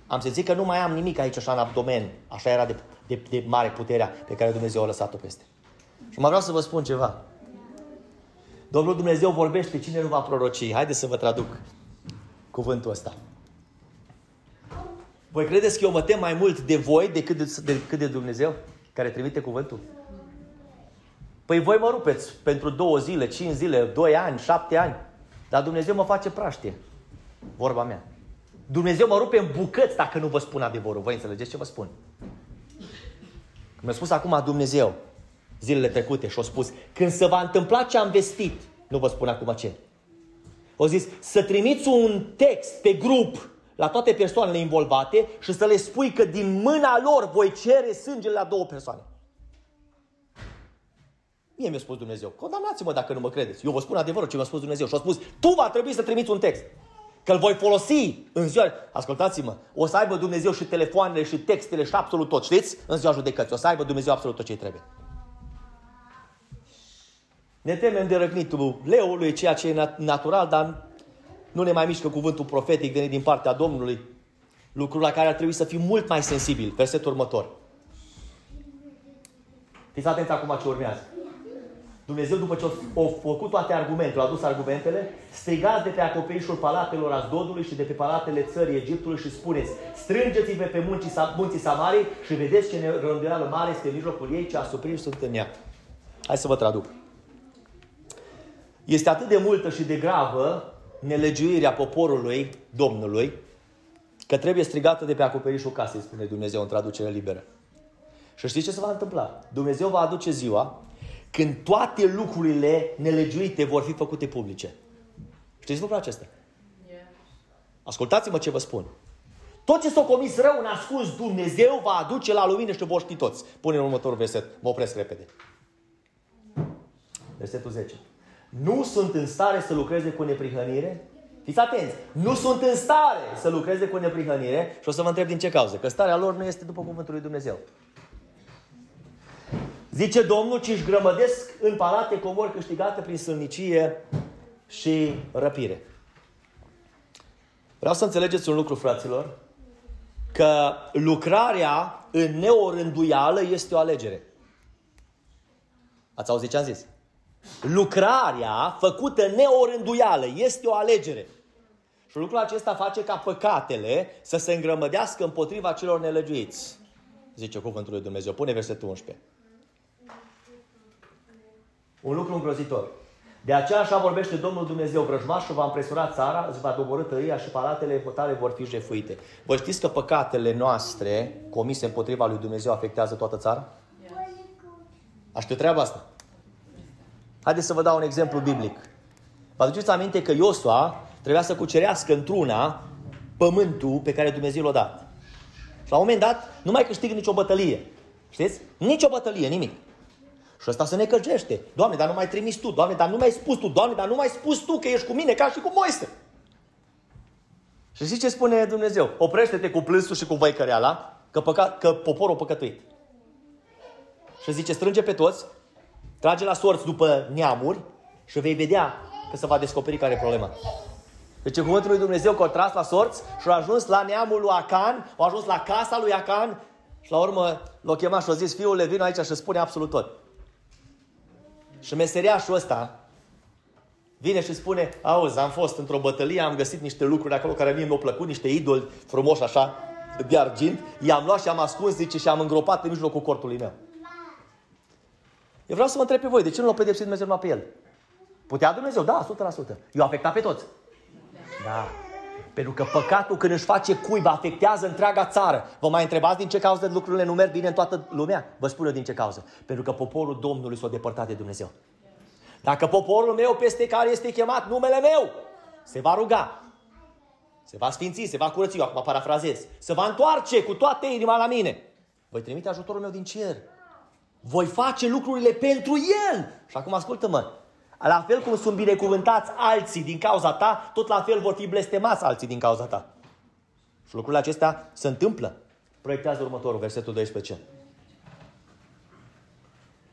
Am să zic că nu mai am nimic aici așa în abdomen. Așa era de, de, de mare puterea pe care Dumnezeu a lăsat-o peste. Și mă vreau să vă spun ceva. Domnul Dumnezeu vorbește, cine nu va proroci? Haideți să vă traduc cuvântul ăsta. Voi credeți că eu mă tem mai mult de voi decât de, decât de Dumnezeu care trimite cuvântul? Păi voi mă rupeți pentru două zile, cinci zile, doi ani, șapte ani. Dar Dumnezeu mă face praștie. Vorba mea. Dumnezeu mă rupe în bucăți dacă nu vă spun adevărul. Voi înțelegeți ce vă spun? Mi-a spus acum Dumnezeu, zilele trecute, și-a spus, când se va întâmpla ce am vestit, nu vă spun acum ce. O zis, să trimiți un text pe grup la toate persoanele involvate și să le spui că din mâna lor voi cere sângele la două persoane. Mie mi-a spus Dumnezeu, condamnați-mă dacă nu mă credeți. Eu vă spun adevărul ce mi-a spus Dumnezeu și a spus, tu va trebui să trimiți un text. Că îl voi folosi în ziua... Ascultați-mă, o să aibă Dumnezeu și telefoanele și textele și absolut tot, știți? În ziua judecății. O să aibă Dumnezeu absolut tot ce trebuie. Ne temem de răgnitul leului, ceea ce e natural, dar nu ne mai mișcă cuvântul profetic venit din partea Domnului. Lucrul la care ar trebui să fim mult mai sensibili. Versetul următor. Fiți atenți acum ce urmează. Dumnezeu, după ce a făcut toate argumentele, a adus argumentele, strigați de pe acoperișul palatelor Azdodului și de pe palatele țării Egiptului și spuneți, strângeți-vă pe munții, munții Samarii și vedeți ce rânduială mare este în mijlocul ei, ce asupriri sunt în ea. Hai să vă traduc. Este atât de multă și de gravă nelegiuirea poporului Domnului, că trebuie strigată de pe acoperișul casei, spune Dumnezeu în traducere liberă. Și știți ce se va întâmpla? Dumnezeu va aduce ziua când toate lucrurile nelegiuite vor fi făcute publice. Știți lucrul acesta? Ascultați-mă ce vă spun. Tot ce s-a comis rău în ascuns Dumnezeu va aduce la lumină și vor ști toți. Pune în următorul verset. Mă opresc repede. Versetul 10 nu sunt în stare să lucreze cu neprihănire? Fiți atenți! Nu sunt în stare să lucreze cu neprihănire și o să vă întreb din ce cauză. Că starea lor nu este după cuvântul lui Dumnezeu. Zice Domnul, ci își grămădesc în palate comori câștigate prin sălnicie și răpire. Vreau să înțelegeți un lucru, fraților, că lucrarea în neorânduială este o alegere. Ați auzit ce am zis? Lucrarea făcută neorânduială este o alegere. Și lucrul acesta face ca păcatele să se îngrămădească împotriva celor nelegiuiți. Zice cuvântul lui Dumnezeu. Pune versetul 11. Un lucru îngrozitor. De aceea așa vorbește Domnul Dumnezeu, vrăjmașul va împresura țara, îți va doborâ tăria și palatele tale vor fi jefuite. Vă știți că păcatele noastre comise împotriva lui Dumnezeu afectează toată țara? Aștept treaba asta. Haideți să vă dau un exemplu biblic. Vă aduceți aminte că Iosua trebuia să cucerească într-una pământul pe care Dumnezeu l-a dat. Și la un moment dat nu mai câștigă nicio bătălie. Știți? Nici o bătălie, nimic. Și ăsta se necăjește. Doamne, dar nu mai trimis tu. Doamne, dar nu mai spus tu. Doamne, dar nu mai spus tu că ești cu mine ca și cu Moise. Și știți ce spune Dumnezeu? Oprește-te cu plânsul și cu văicăreala, că, păca- că poporul a păcătuit. Și zice, strânge pe toți Trage la sorți după neamuri și vei vedea că se va descoperi care e problema. Deci cuvântul lui Dumnezeu că a tras la sorți și a ajuns la neamul lui Acan, a ajuns la casa lui Acan și la urmă l-a chemat și a zis, fiul vino aici și spune absolut tot. Și meseriașul ăsta vine și spune, auzi, am fost într-o bătălie, am găsit niște lucruri acolo care mie mi-au plăcut, niște idoli frumoși așa, de argint, i-am luat și am ascuns, zice, și am îngropat în mijlocul cortului meu. Eu vreau să vă întreb pe voi, de ce nu l-a pedepsit Dumnezeu numai pe el? Putea Dumnezeu? Da, 100%. Eu afectat pe toți. Da. Pentru că păcatul când își face cuib afectează întreaga țară. Vă mai întrebați din ce cauză lucrurile nu merg bine în toată lumea? Vă spun eu din ce cauză. Pentru că poporul Domnului s-a depărtat de Dumnezeu. Dacă poporul meu peste care este chemat numele meu se va ruga, se va sfinți, se va curăți, eu acum parafrazez, se va întoarce cu toată inima la mine, voi trimite ajutorul meu din cer. Voi face lucrurile pentru El. Și acum ascultă-mă, la fel cum sunt binecuvântați alții din cauza ta, tot la fel vor fi blestemați alții din cauza ta. Și lucrurile acestea se întâmplă. Proiectează următorul, versetul 12.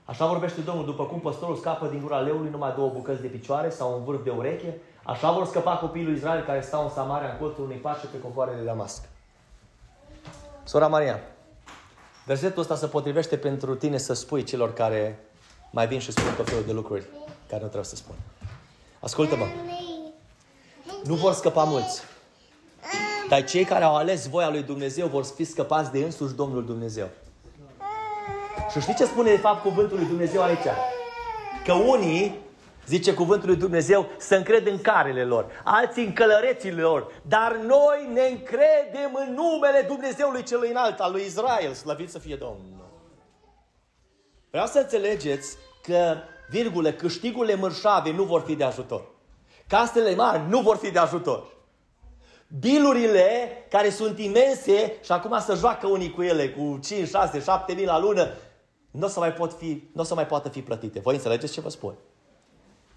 Așa vorbește Domnul, după cum păstorul scapă din gura leului numai două bucăți de picioare sau un vârf de ureche, așa vor scăpa copiii lui Israel care stau în Samaria în colțul unei pace pe covoare de Damasc. Sora Maria, versetul ăsta se potrivește pentru tine să spui celor care mai vin și spun tot felul de lucruri care nu trebuie să spun. Ascultă-mă. Nu vor scăpa mulți. Dar cei care au ales voia lui Dumnezeu vor fi scăpați de însuși Domnul Dumnezeu. Și știi ce spune de fapt cuvântul lui Dumnezeu aici? Că unii, zice cuvântul lui Dumnezeu, să încred în carele lor, alții în călărețile lor, dar noi ne încredem în numele Dumnezeului celui înalt, al lui Israel, slăvit să fie Domnul. Vreau să înțelegeți că, virgulă, câștigurile mărșave nu vor fi de ajutor. Casele mari nu vor fi de ajutor. Bilurile care sunt imense și acum să joacă unii cu ele cu 5, 6, 7 mii la lună, nu o să mai, pot fi, nu o să mai poată fi plătite. Voi înțelegeți ce vă spun?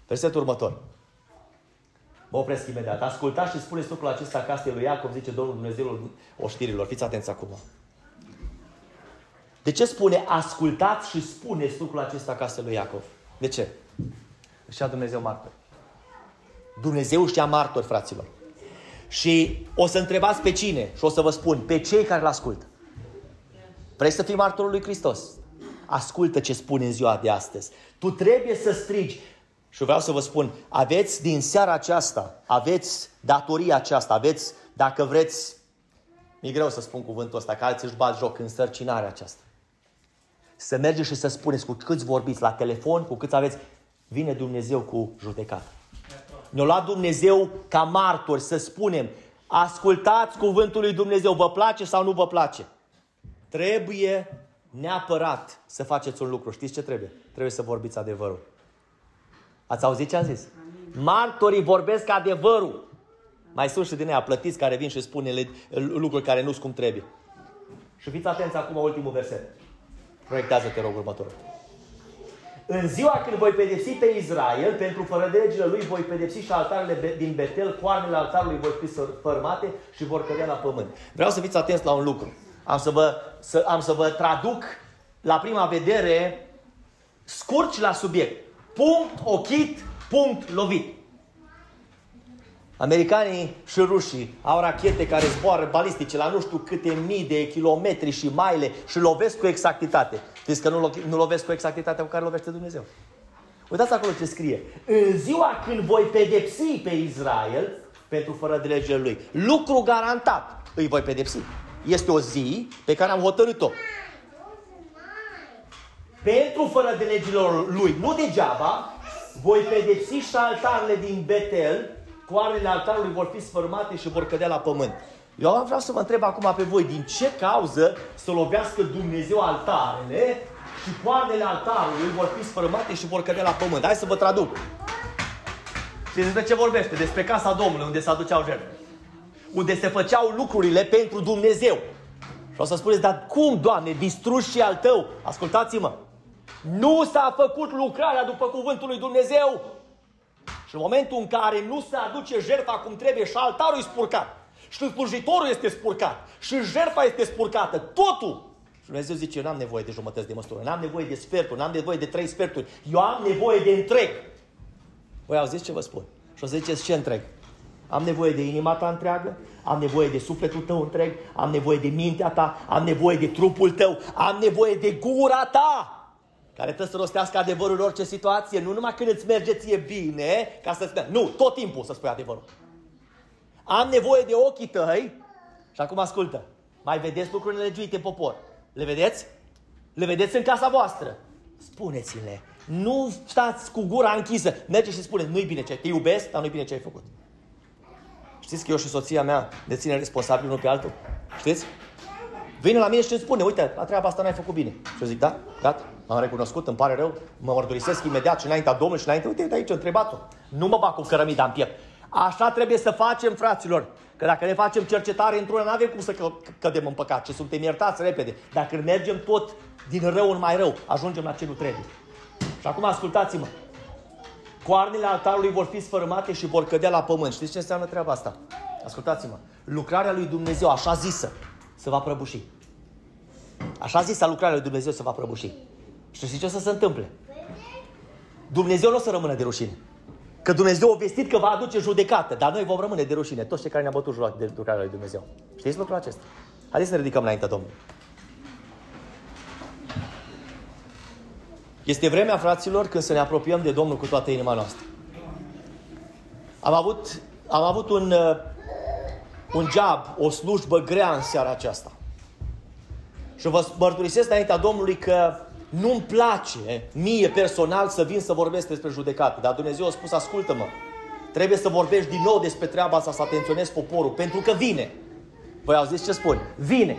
Versetul următor. Mă opresc imediat. Ascultați și spuneți lucrul acesta casei lui Iacov, zice Domnul Dumnezeul oștirilor. Fiți atenți acum. De ce spune ascultați și spuneți lucrul acesta casei lui Iacov? De ce? Își Dumnezeu martori. Dumnezeu știa martori, fraților. Și o să întrebați pe cine și o să vă spun, pe cei care l-ascultă. Vrei să fii martorul lui Hristos? Ascultă ce spune în ziua de astăzi. Tu trebuie să strigi. Și vreau să vă spun, aveți din seara aceasta, aveți datoria aceasta, aveți, dacă vreți, mi-e greu să spun cuvântul ăsta, că alții își bat joc în sărcinarea aceasta. Să mergeți și să spuneți cu câți vorbiți la telefon, cu câți aveți, vine Dumnezeu cu judecată. Ne-a luat Dumnezeu ca martori să spunem, ascultați cuvântul lui Dumnezeu, vă place sau nu vă place. Trebuie neapărat să faceți un lucru. Știți ce trebuie? Trebuie să vorbiți adevărul. Ați auzit ce am zis? Martorii vorbesc adevărul. Mai sunt și din ea plătiți care vin și spun lucruri care nu sunt cum trebuie. Și fiți atenți acum ultimul verset. Proiectează-te, rog, următorul. În ziua când voi pedepsi pe Israel, pentru fără de legile lui voi pedepsi și altarele din Betel, coarnele altarului vor fi fărmate și vor cădea la pământ. Vreau să fiți atenți la un lucru. Am să vă, să, am să vă traduc la prima vedere scurt la subiect. Punct ochit, punct lovit. Americanii și rușii au rachete care zboară balistice la nu știu câte mii de kilometri și maile și lovesc cu exactitate. Știți că nu, lo- nu lovesc cu exactitatea cu care lovește Dumnezeu. Uitați acolo ce scrie. În ziua când voi pedepsi pe Israel pentru fără de legile lui, lucru garantat, îi voi pedepsi. Este o zi pe care am hotărât-o. Pentru fără de legilor lui, nu degeaba, voi pedepsi și altarele din Betel, coarnele altarului vor fi sfărmate și vor cădea la pământ. Eu vreau să vă întreb acum pe voi, din ce cauză să lovească Dumnezeu altarele și coarnele altarului vor fi sfărmate și vor cădea la pământ? Hai să vă traduc. Și despre ce vorbește? Despre casa Domnului, unde se aduceau jertfe unde se făceau lucrurile pentru Dumnezeu. Și o să spuneți, dar cum, Doamne, distrugi și al tău? Ascultați-mă! Nu s-a făcut lucrarea după cuvântul lui Dumnezeu. Și în momentul în care nu se aduce jertfa cum trebuie și altarul e spurcat, și slujitorul este spurcat, și jertfa este spurcată, totul și Dumnezeu zice, eu n-am nevoie de jumătăți de măsură, n-am nevoie de sferturi, n-am nevoie de trei sferturi, eu am nevoie de întreg. Voi auziți ce vă spun? Și o să ziceți ce întreg? Am nevoie de inima ta întreagă, am nevoie de sufletul tău întreg, am nevoie de mintea ta, am nevoie de trupul tău, am nevoie de gura ta care trebuie să rostească adevărul în orice situație, nu numai când îți merge ție bine, ca să spui, nu, tot timpul să spui adevărul. Am nevoie de ochii tăi și acum ascultă, mai vedeți lucrurile legiuite în popor? Le vedeți? Le vedeți în casa voastră? Spuneți-le. Nu stați cu gura închisă. Mergeți și spuneți, nu-i bine ce te iubesc, dar nu-i bine ce ai făcut. Știți că eu și soția mea ne ținem responsabil unul pe altul? Știți? Vine la mine și îmi spune, uite, la treaba asta n-ai făcut bine. Și eu zic, da, gata, am recunoscut, îmi pare rău, mă mărturisesc imediat și înaintea Domnului și înainte, uite, uite aici, întrebat-o. Nu mă bag cu cărămida în piept. Așa trebuie să facem, fraților. Că dacă ne facem cercetare într-una, nu avem cum să că, cădem în păcat, ci suntem iertați repede. Dacă mergem tot din rău în mai rău, ajungem la ce nu trebuie. Și acum ascultați-mă. Coarnele altarului vor fi sfărâmate și vor cădea la pământ. Știți ce înseamnă treaba asta? Ascultați-mă. Lucrarea lui Dumnezeu, așa zisă, se va prăbuși. Așa zisă lucrarea lui Dumnezeu se va prăbuși. Și știți ce o să se întâmple? Dumnezeu nu o să rămână de rușine. Că Dumnezeu a vestit că va aduce judecată, dar noi vom rămâne de rușine, toți cei care ne-au bătut joc de lucrarea lui Dumnezeu. Știți lucrul acesta? Haideți să ne ridicăm înaintea Domnului. Este vremea, fraților, când să ne apropiem de Domnul cu toată inima noastră. Am avut, am avut un, uh, un job, o slujbă grea în seara aceasta. Și vă mărturisesc înaintea Domnului că nu-mi place mie personal să vin să vorbesc despre judecată, dar Dumnezeu a spus, ascultă-mă, trebuie să vorbești din nou despre treaba asta, să atenționezi poporul, pentru că vine. Voi auziți ce spun? Vine.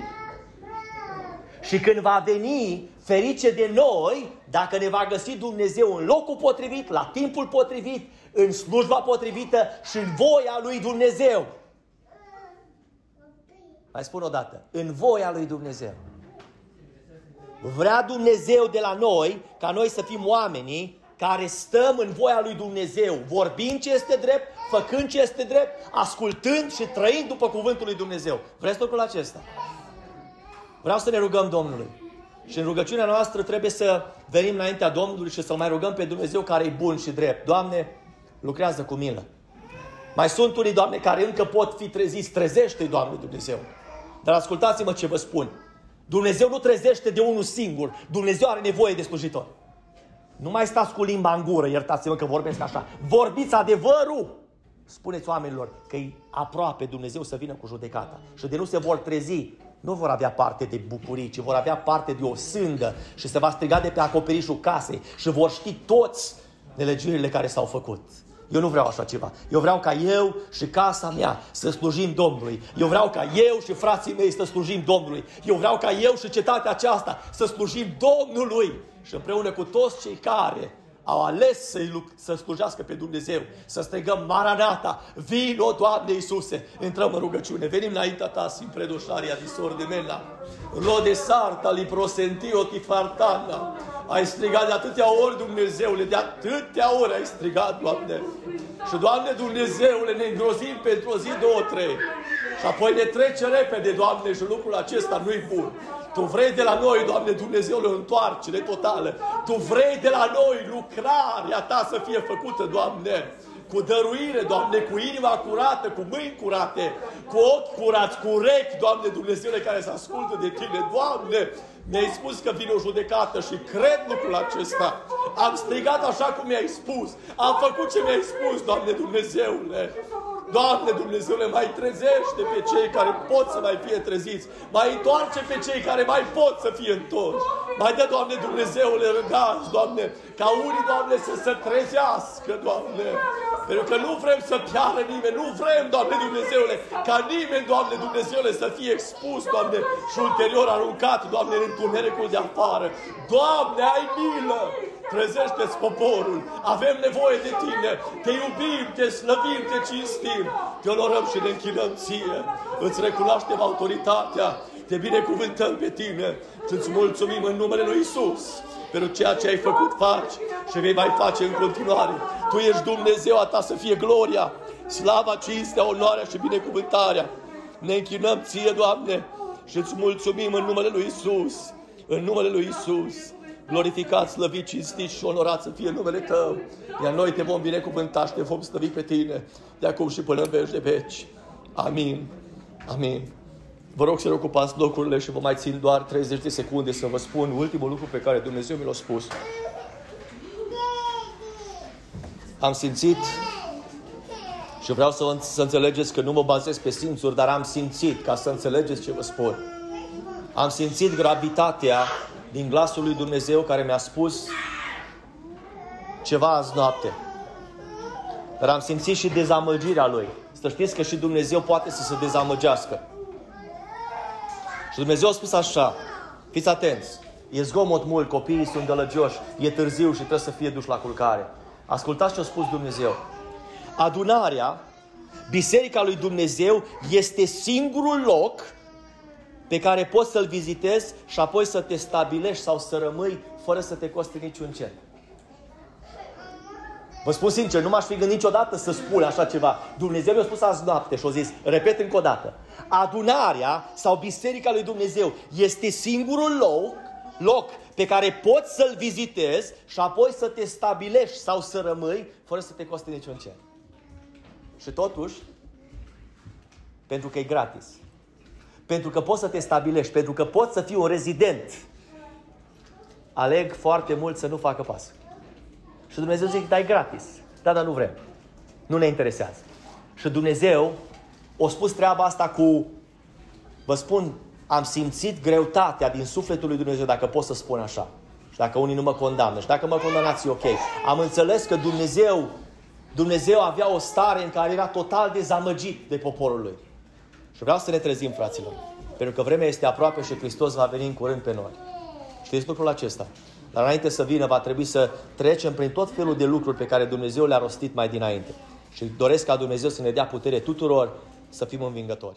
Și când va veni, ferice de noi, dacă ne va găsi Dumnezeu în locul potrivit, la timpul potrivit, în slujba potrivită și în voia lui Dumnezeu. Mai spun o dată, în voia lui Dumnezeu. Vrea Dumnezeu de la noi ca noi să fim oamenii care stăm în voia lui Dumnezeu, vorbind ce este drept, făcând ce este drept, ascultând și trăind după cuvântul lui Dumnezeu. Vreți lucrul acesta? Vreau să ne rugăm Domnului. Și în rugăciunea noastră trebuie să venim înaintea Domnului și să mai rugăm pe Dumnezeu care e bun și drept. Doamne, lucrează cu milă. Mai sunt unii, Doamne, care încă pot fi treziți. Trezește-i, Doamne Dumnezeu. Dar ascultați-mă ce vă spun. Dumnezeu nu trezește de unul singur. Dumnezeu are nevoie de slujitori. Nu mai stați cu limba în gură, iertați-mă că vorbesc așa. Vorbiți adevărul! Spuneți oamenilor că e aproape Dumnezeu să vină cu judecata. Și de nu se vor trezi, nu vor avea parte de bucurii, ci vor avea parte de o sândă și se va striga de pe acoperișul casei și vor ști toți nelegiurile care s-au făcut. Eu nu vreau așa ceva. Eu vreau ca eu și casa mea să slujim Domnului. Eu vreau ca eu și frații mei să slujim Domnului. Eu vreau ca eu și cetatea aceasta să slujim Domnului. Și împreună cu toți cei care au ales să, să slujească pe Dumnezeu, să strigăm Maranata, vino, Doamne Iisuse, intrăm în rugăciune, venim înaintea Ta, sin predoșaria di sor de mela, rode sarta li prosentio ti fartana, ai strigat de atâtea ori, Dumnezeule, de atâtea ori ai strigat, Doamne. Și, Doamne, Dumnezeule, ne îngrozim pentru o zi, două, trei. Și apoi ne trece repede, Doamne, și lucrul acesta nu-i bun. Tu vrei de la noi, Doamne Dumnezeule, o întoarcere totală. Tu vrei de la noi lucrarea Ta să fie făcută, Doamne cu dăruire, Doamne, cu inima curată, cu mâini curate, cu ochi curați, cu urechi, Doamne Dumnezeule, care se ascultă de Tine. Doamne, mi-ai spus că vine o judecată și cred lucrul acesta. Am strigat așa cum mi-ai spus. Am făcut ce mi-ai spus, Doamne Dumnezeule. Doamne Dumnezeule, mai trezește pe cei care pot să mai fie treziți. Mai întoarce pe cei care mai pot să fie întorși. Mai dă, Doamne Dumnezeule, răgați, Doamne, ca unii, Doamne, să se trezească, Doamne. Pentru că nu vrem să piară nimeni, nu vrem, Doamne Dumnezeule, ca nimeni, Doamne Dumnezeule, să fie expus, Doamne, și ulterior aruncat, Doamne, în întunericul de afară. Doamne, ai milă! Trezește-ți poporul! Avem nevoie de Tine! Te iubim, te slăvim, te cinstim! Te onorăm și ne închinăm Ție! Îți recunoaștem autoritatea! Te binecuvântăm pe Tine și îți mulțumim în numele Lui Isus pentru ceea ce ai făcut, faci și vei mai face în continuare. Tu ești Dumnezeu, a ta să fie gloria, slava, cinstea, onoarea și binecuvântarea. Ne închinăm ție, Doamne, și îți mulțumim în numele Lui Isus, în numele Lui Isus. Glorificat, slăvit, cinstit și onorat să fie numele Tău. Iar noi te vom binecuvânta și te vom slăvi pe Tine, de acum și până în veci de veci. Amin. Amin. Vă rog să ocupați locurile și vă mai țin doar 30 de secunde să vă spun ultimul lucru pe care Dumnezeu mi l-a spus. Am simțit și vreau să, să înțelegeți că nu mă bazez pe simțuri, dar am simțit ca să înțelegeți ce vă spun. Am simțit gravitatea din glasul lui Dumnezeu care mi-a spus ceva azi noapte. Dar am simțit și dezamăgirea lui. Să știți că și Dumnezeu poate să se dezamăgească. Și Dumnezeu a spus așa, fiți atenți, e zgomot mult, copiii sunt gălăgioși, e târziu și trebuie să fie duși la culcare. Ascultați ce a spus Dumnezeu. Adunarea, Biserica lui Dumnezeu, este singurul loc pe care poți să-l vizitezi și apoi să te stabilești sau să rămâi fără să te coste niciun cent. Vă spun sincer, nu m-aș fi gândit niciodată să spun așa ceva. Dumnezeu mi-a spus azi noapte și a zis, repet încă o dată, adunarea sau biserica lui Dumnezeu este singurul loc, loc pe care poți să-l vizitezi și apoi să te stabilești sau să rămâi fără să te coste niciun cent. Și totuși, pentru că e gratis, pentru că poți să te stabilești, pentru că poți să fii un rezident, aleg foarte mult să nu facă pas. Și Dumnezeu zice, dai gratis. Da, dar nu vrem. Nu ne interesează. Și Dumnezeu o spus treaba asta cu, vă spun, am simțit greutatea din sufletul lui Dumnezeu, dacă pot să spun așa. Și dacă unii nu mă condamnă. Și dacă mă condamnați, ok. Am înțeles că Dumnezeu, Dumnezeu avea o stare în care era total dezamăgit de poporul lui. Și vreau să ne trezim, fraților. Pentru că vremea este aproape și Hristos va veni în curând pe noi. Știți lucrul acesta? Dar înainte să vină, va trebui să trecem prin tot felul de lucruri pe care Dumnezeu le-a rostit mai dinainte. Și doresc ca Dumnezeu să ne dea putere tuturor să fim învingători.